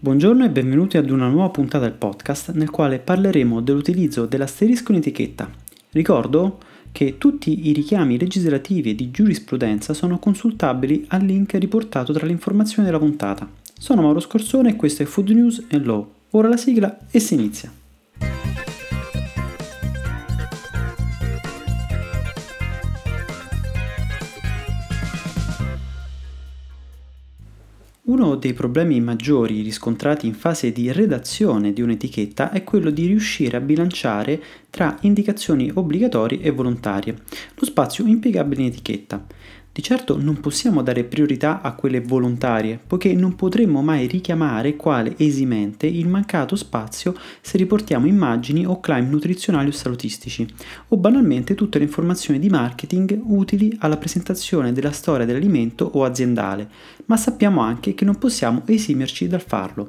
Buongiorno e benvenuti ad una nuova puntata del podcast nel quale parleremo dell'utilizzo dell'asterisco in etichetta. Ricordo che tutti i richiami legislativi e di giurisprudenza sono consultabili al link riportato tra le informazioni della puntata. Sono Mauro Scorsone e questo è Food News and Law. Ora la sigla e si inizia. Uno dei problemi maggiori riscontrati in fase di redazione di un'etichetta è quello di riuscire a bilanciare tra indicazioni obbligatorie e volontarie, lo spazio impiegabile in etichetta. Di certo non possiamo dare priorità a quelle volontarie, poiché non potremmo mai richiamare quale esimente il mancato spazio se riportiamo immagini o claim nutrizionali o salutistici, o banalmente tutte le informazioni di marketing utili alla presentazione della storia dell'alimento o aziendale, ma sappiamo anche che non possiamo esimerci dal farlo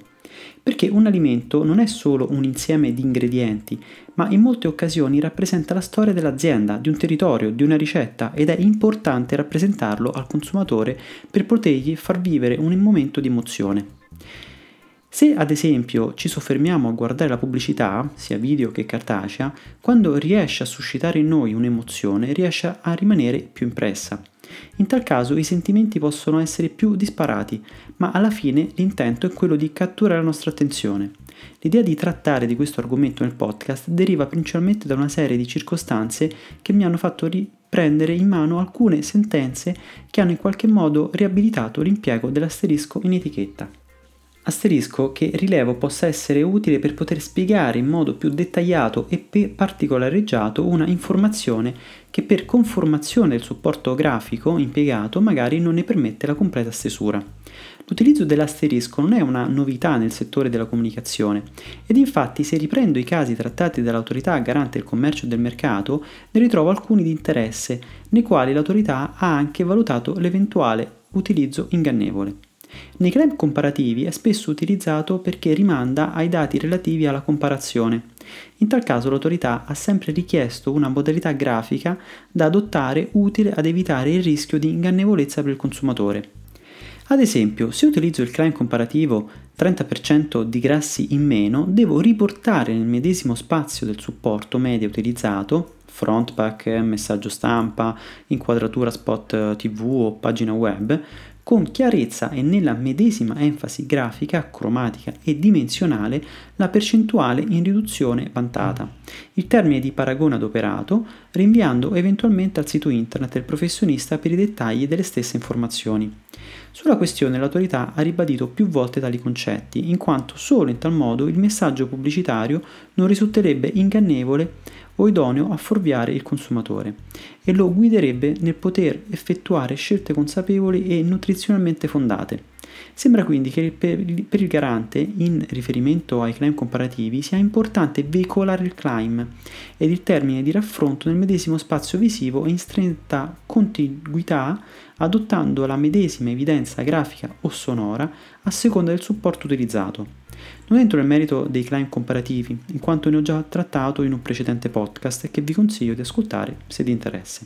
perché un alimento non è solo un insieme di ingredienti, ma in molte occasioni rappresenta la storia dell'azienda, di un territorio, di una ricetta ed è importante rappresentarlo al consumatore per potergli far vivere un momento di emozione. Se ad esempio ci soffermiamo a guardare la pubblicità, sia video che cartacea, quando riesce a suscitare in noi un'emozione riesce a rimanere più impressa. In tal caso i sentimenti possono essere più disparati, ma alla fine l'intento è quello di catturare la nostra attenzione. L'idea di trattare di questo argomento nel podcast deriva principalmente da una serie di circostanze che mi hanno fatto riprendere in mano alcune sentenze che hanno in qualche modo riabilitato l'impiego dell'asterisco in etichetta. Asterisco che rilevo possa essere utile per poter spiegare in modo più dettagliato e particolareggiato una informazione che per conformazione del supporto grafico impiegato magari non ne permette la completa stesura. L'utilizzo dell'asterisco non è una novità nel settore della comunicazione ed infatti se riprendo i casi trattati dall'autorità garante del commercio e del mercato ne ritrovo alcuni di interesse nei quali l'autorità ha anche valutato l'eventuale utilizzo ingannevole. Nei claim comparativi è spesso utilizzato perché rimanda ai dati relativi alla comparazione. In tal caso l'autorità ha sempre richiesto una modalità grafica da adottare utile ad evitare il rischio di ingannevolezza per il consumatore. Ad esempio, se utilizzo il claim comparativo 30% di grassi in meno, devo riportare nel medesimo spazio del supporto media utilizzato, front pack, messaggio stampa, inquadratura spot TV o pagina web, con chiarezza e nella medesima enfasi grafica, cromatica e dimensionale la percentuale in riduzione vantata. Il termine di paragone adoperato, rinviando eventualmente al sito internet del professionista per i dettagli delle stesse informazioni. Sulla questione l'autorità ha ribadito più volte tali concetti, in quanto solo in tal modo il messaggio pubblicitario non risulterebbe ingannevole o idoneo a fuorviare il consumatore e lo guiderebbe nel poter effettuare scelte consapevoli e nutrizionalmente fondate. Sembra quindi che per il garante, in riferimento ai claim comparativi, sia importante veicolare il claim ed il termine di raffronto nel medesimo spazio visivo in stretta contiguità, adottando la medesima evidenza grafica o sonora a seconda del supporto utilizzato. Non entro nel merito dei claim comparativi, in quanto ne ho già trattato in un precedente podcast che vi consiglio di ascoltare se vi interessa.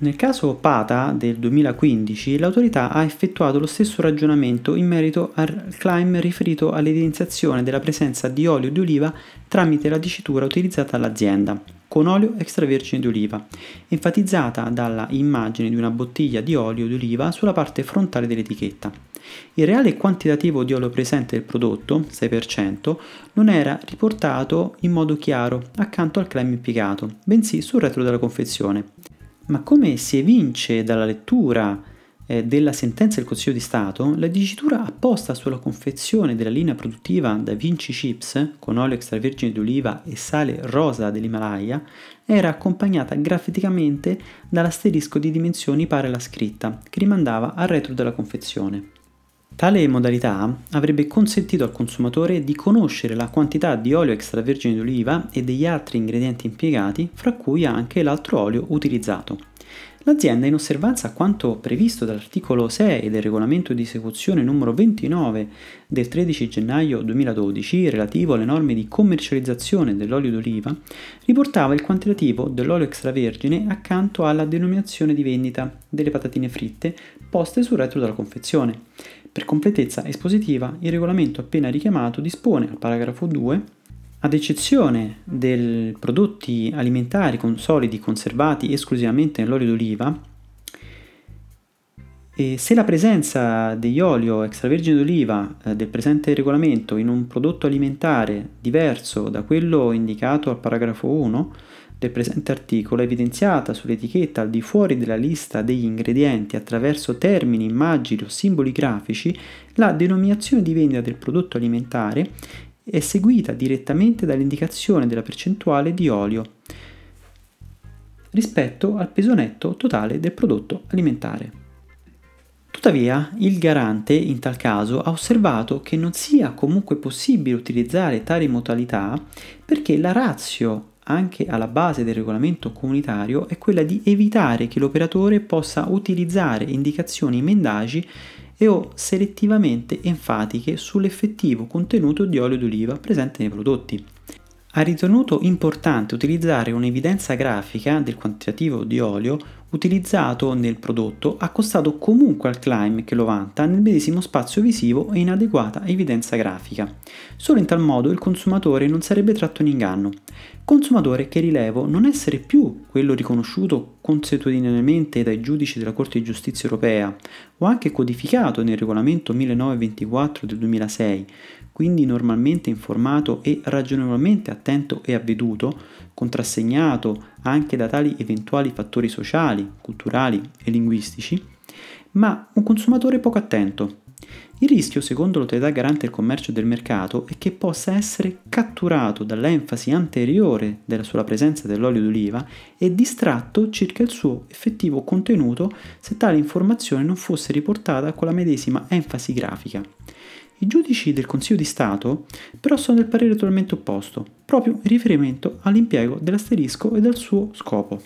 Nel caso PATA del 2015 l'autorità ha effettuato lo stesso ragionamento in merito al claim riferito all'evidenziazione della presenza di olio di oliva tramite la dicitura utilizzata dall'azienda, con olio extravergine di oliva, enfatizzata dalla immagine di una bottiglia di olio di oliva sulla parte frontale dell'etichetta. Il reale quantitativo di olio presente del prodotto, 6%, non era riportato in modo chiaro accanto al claim impiegato, bensì sul retro della confezione. Ma come si evince dalla lettura eh, della sentenza del Consiglio di Stato, la dicitura apposta sulla confezione della linea produttiva Da Vinci Chips con olio extravergine di oliva e sale rosa dell'Himalaya era accompagnata graficamente dall'asterisco di dimensioni pari alla scritta, che rimandava al retro della confezione. Tale modalità avrebbe consentito al consumatore di conoscere la quantità di olio extravergine d'oliva e degli altri ingredienti impiegati, fra cui anche l'altro olio utilizzato. L'azienda, in osservanza a quanto previsto dall'articolo 6 del regolamento di esecuzione numero 29 del 13 gennaio 2012 relativo alle norme di commercializzazione dell'olio d'oliva, riportava il quantitativo dell'olio extravergine accanto alla denominazione di vendita delle patatine fritte poste sul retro della confezione. Per completezza espositiva, il regolamento appena richiamato dispone al paragrafo 2 ad eccezione dei prodotti alimentari con solidi conservati esclusivamente nell'olio d'oliva, se la presenza degli olio extravergine d'oliva eh, del presente regolamento in un prodotto alimentare diverso da quello indicato al paragrafo 1 del presente articolo è evidenziata sull'etichetta al di fuori della lista degli ingredienti attraverso termini, immagini o simboli grafici, la denominazione di vendita del prodotto alimentare è seguita direttamente dall'indicazione della percentuale di olio rispetto al peso netto totale del prodotto alimentare. Tuttavia, il garante in tal caso ha osservato che non sia comunque possibile utilizzare tali modalità perché la razio anche alla base del regolamento comunitario è quella di evitare che l'operatore possa utilizzare indicazioni mendaci e o selettivamente enfatiche sull'effettivo contenuto di olio d'oliva presente nei prodotti. Ha ritenuto importante utilizzare un'evidenza grafica del quantitativo di olio utilizzato nel prodotto accostato comunque al climb che lo vanta nel medesimo spazio visivo e in adeguata evidenza grafica. Solo in tal modo il consumatore non sarebbe tratto in inganno. Consumatore che rilevo non essere più quello riconosciuto consuetudinariamente dai giudici della Corte di Giustizia europea o anche codificato nel regolamento 1924 del 2006, quindi normalmente informato e ragionevolmente attento e avveduto, contrassegnato anche da tali eventuali fattori sociali, culturali e linguistici, ma un consumatore poco attento. Il rischio, secondo l'autorità garante del commercio e del mercato, è che possa essere catturato dall'enfasi anteriore della sola presenza dell'olio d'oliva e distratto circa il suo effettivo contenuto se tale informazione non fosse riportata con la medesima enfasi grafica. I giudici del Consiglio di Stato però sono del parere totalmente opposto, proprio in riferimento all'impiego dell'asterisco e del suo scopo.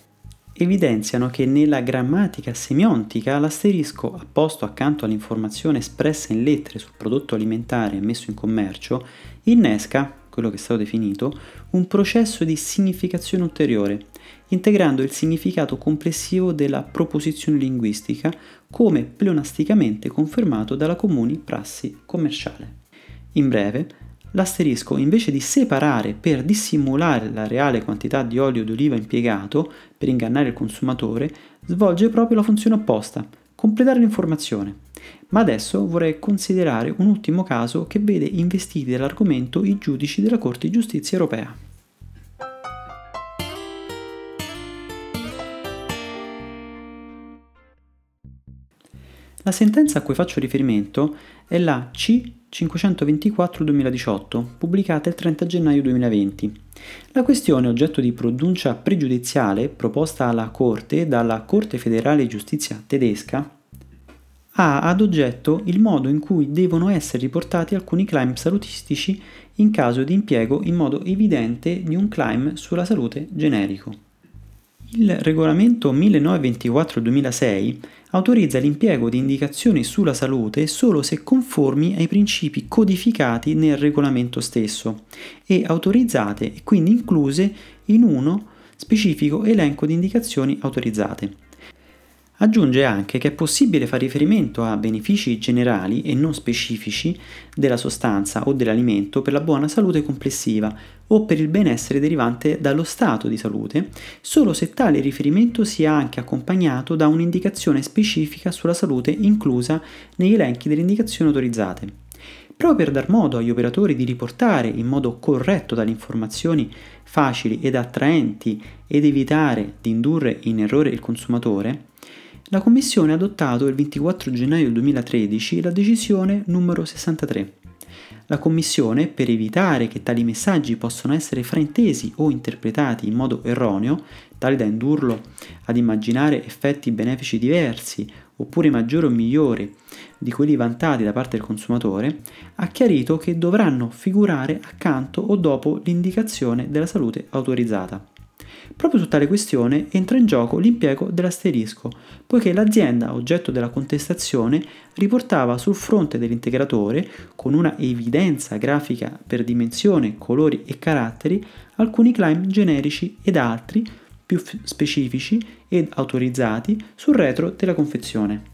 Evidenziano che nella grammatica semiontica l'asterisco apposto accanto all'informazione espressa in lettere sul prodotto alimentare messo in commercio innesca, quello che è stato definito, un processo di significazione ulteriore, integrando il significato complessivo della proposizione linguistica come pleonasticamente confermato dalla comuni prassi commerciale. In breve, l'asterisco invece di separare per dissimulare la reale quantità di olio d'oliva impiegato per ingannare il consumatore, svolge proprio la funzione opposta, completare l'informazione. Ma adesso vorrei considerare un ultimo caso che vede investiti dell'argomento i giudici della Corte di Giustizia europea. La sentenza a cui faccio riferimento è la C524-2018, pubblicata il 30 gennaio 2020. La questione oggetto di pronuncia pregiudiziale proposta alla Corte dalla Corte federale di giustizia tedesca ha ad oggetto il modo in cui devono essere riportati alcuni claim salutistici in caso di impiego in modo evidente di un claim sulla salute generico. Il regolamento 1924-2006 autorizza l'impiego di indicazioni sulla salute solo se conformi ai principi codificati nel regolamento stesso e autorizzate e quindi incluse in uno specifico elenco di indicazioni autorizzate. Aggiunge anche che è possibile fare riferimento a benefici generali e non specifici della sostanza o dell'alimento per la buona salute complessiva o per il benessere derivante dallo stato di salute, solo se tale riferimento sia anche accompagnato da un'indicazione specifica sulla salute inclusa negli elenchi delle indicazioni autorizzate. Proprio per dar modo agli operatori di riportare in modo corretto dalle informazioni facili ed attraenti ed evitare di indurre in errore il consumatore, la Commissione ha adottato il 24 gennaio 2013 la decisione numero 63. La Commissione, per evitare che tali messaggi possano essere fraintesi o interpretati in modo erroneo, tale da indurlo ad immaginare effetti benefici diversi oppure maggiori o migliori di quelli vantati da parte del consumatore, ha chiarito che dovranno figurare accanto o dopo l'indicazione della salute autorizzata. Proprio su tale questione entra in gioco l'impiego dell'asterisco, poiché l'azienda oggetto della contestazione riportava sul fronte dell'integratore, con una evidenza grafica per dimensione, colori e caratteri, alcuni claim generici ed altri più specifici ed autorizzati sul retro della confezione.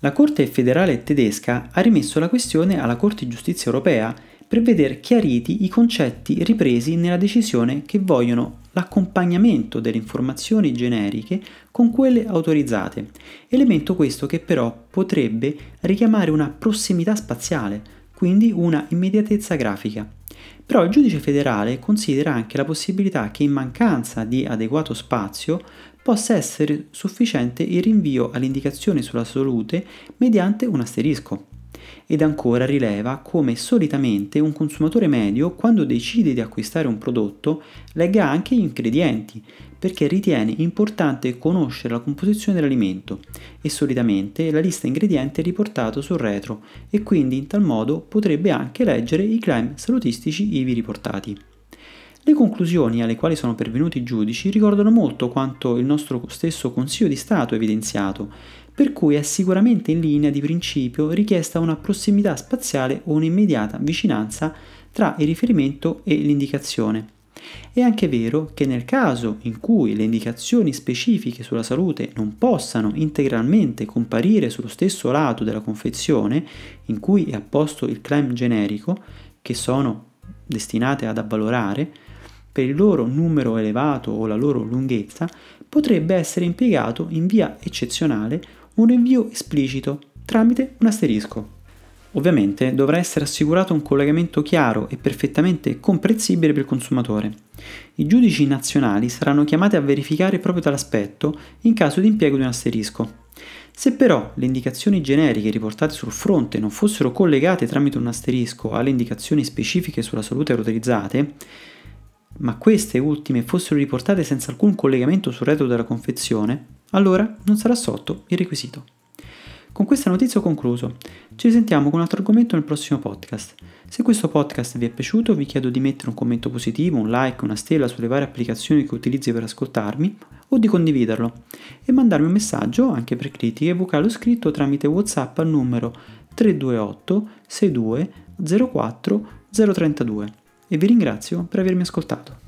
La Corte federale tedesca ha rimesso la questione alla Corte di giustizia europea per vedere chiariti i concetti ripresi nella decisione che vogliono l'accompagnamento delle informazioni generiche con quelle autorizzate, elemento questo che però potrebbe richiamare una prossimità spaziale, quindi una immediatezza grafica. Però il giudice federale considera anche la possibilità che in mancanza di adeguato spazio possa essere sufficiente il rinvio all'indicazione sulla salute mediante un asterisco. Ed ancora rileva come solitamente un consumatore medio, quando decide di acquistare un prodotto, legga anche gli ingredienti, perché ritiene importante conoscere la composizione dell'alimento e solitamente la lista ingredienti è riportata sul retro e quindi in tal modo potrebbe anche leggere i claim salutistici ivi riportati. Le conclusioni alle quali sono pervenuti i giudici ricordano molto quanto il nostro stesso Consiglio di Stato ha evidenziato, per cui è sicuramente in linea di principio richiesta una prossimità spaziale o un'immediata vicinanza tra il riferimento e l'indicazione. È anche vero che nel caso in cui le indicazioni specifiche sulla salute non possano integralmente comparire sullo stesso lato della confezione in cui è apposto il claim generico, che sono destinate ad avvalorare, per il loro numero elevato o la loro lunghezza, potrebbe essere impiegato in via eccezionale un rinvio esplicito tramite un asterisco. Ovviamente dovrà essere assicurato un collegamento chiaro e perfettamente comprensibile per il consumatore. I giudici nazionali saranno chiamati a verificare proprio tale in caso di impiego di un asterisco. Se però le indicazioni generiche riportate sul fronte non fossero collegate tramite un asterisco alle indicazioni specifiche sulla salute autorizzate, ma queste ultime fossero riportate senza alcun collegamento sul retro della confezione, allora non sarà sotto il requisito. Con questa notizia ho concluso. Ci risentiamo con un altro argomento nel prossimo podcast. Se questo podcast vi è piaciuto vi chiedo di mettere un commento positivo, un like, una stella sulle varie applicazioni che utilizzi per ascoltarmi o di condividerlo e mandarmi un messaggio anche per critiche vocali o scritto tramite WhatsApp al numero 328 62 04 032 e vi ringrazio per avermi ascoltato.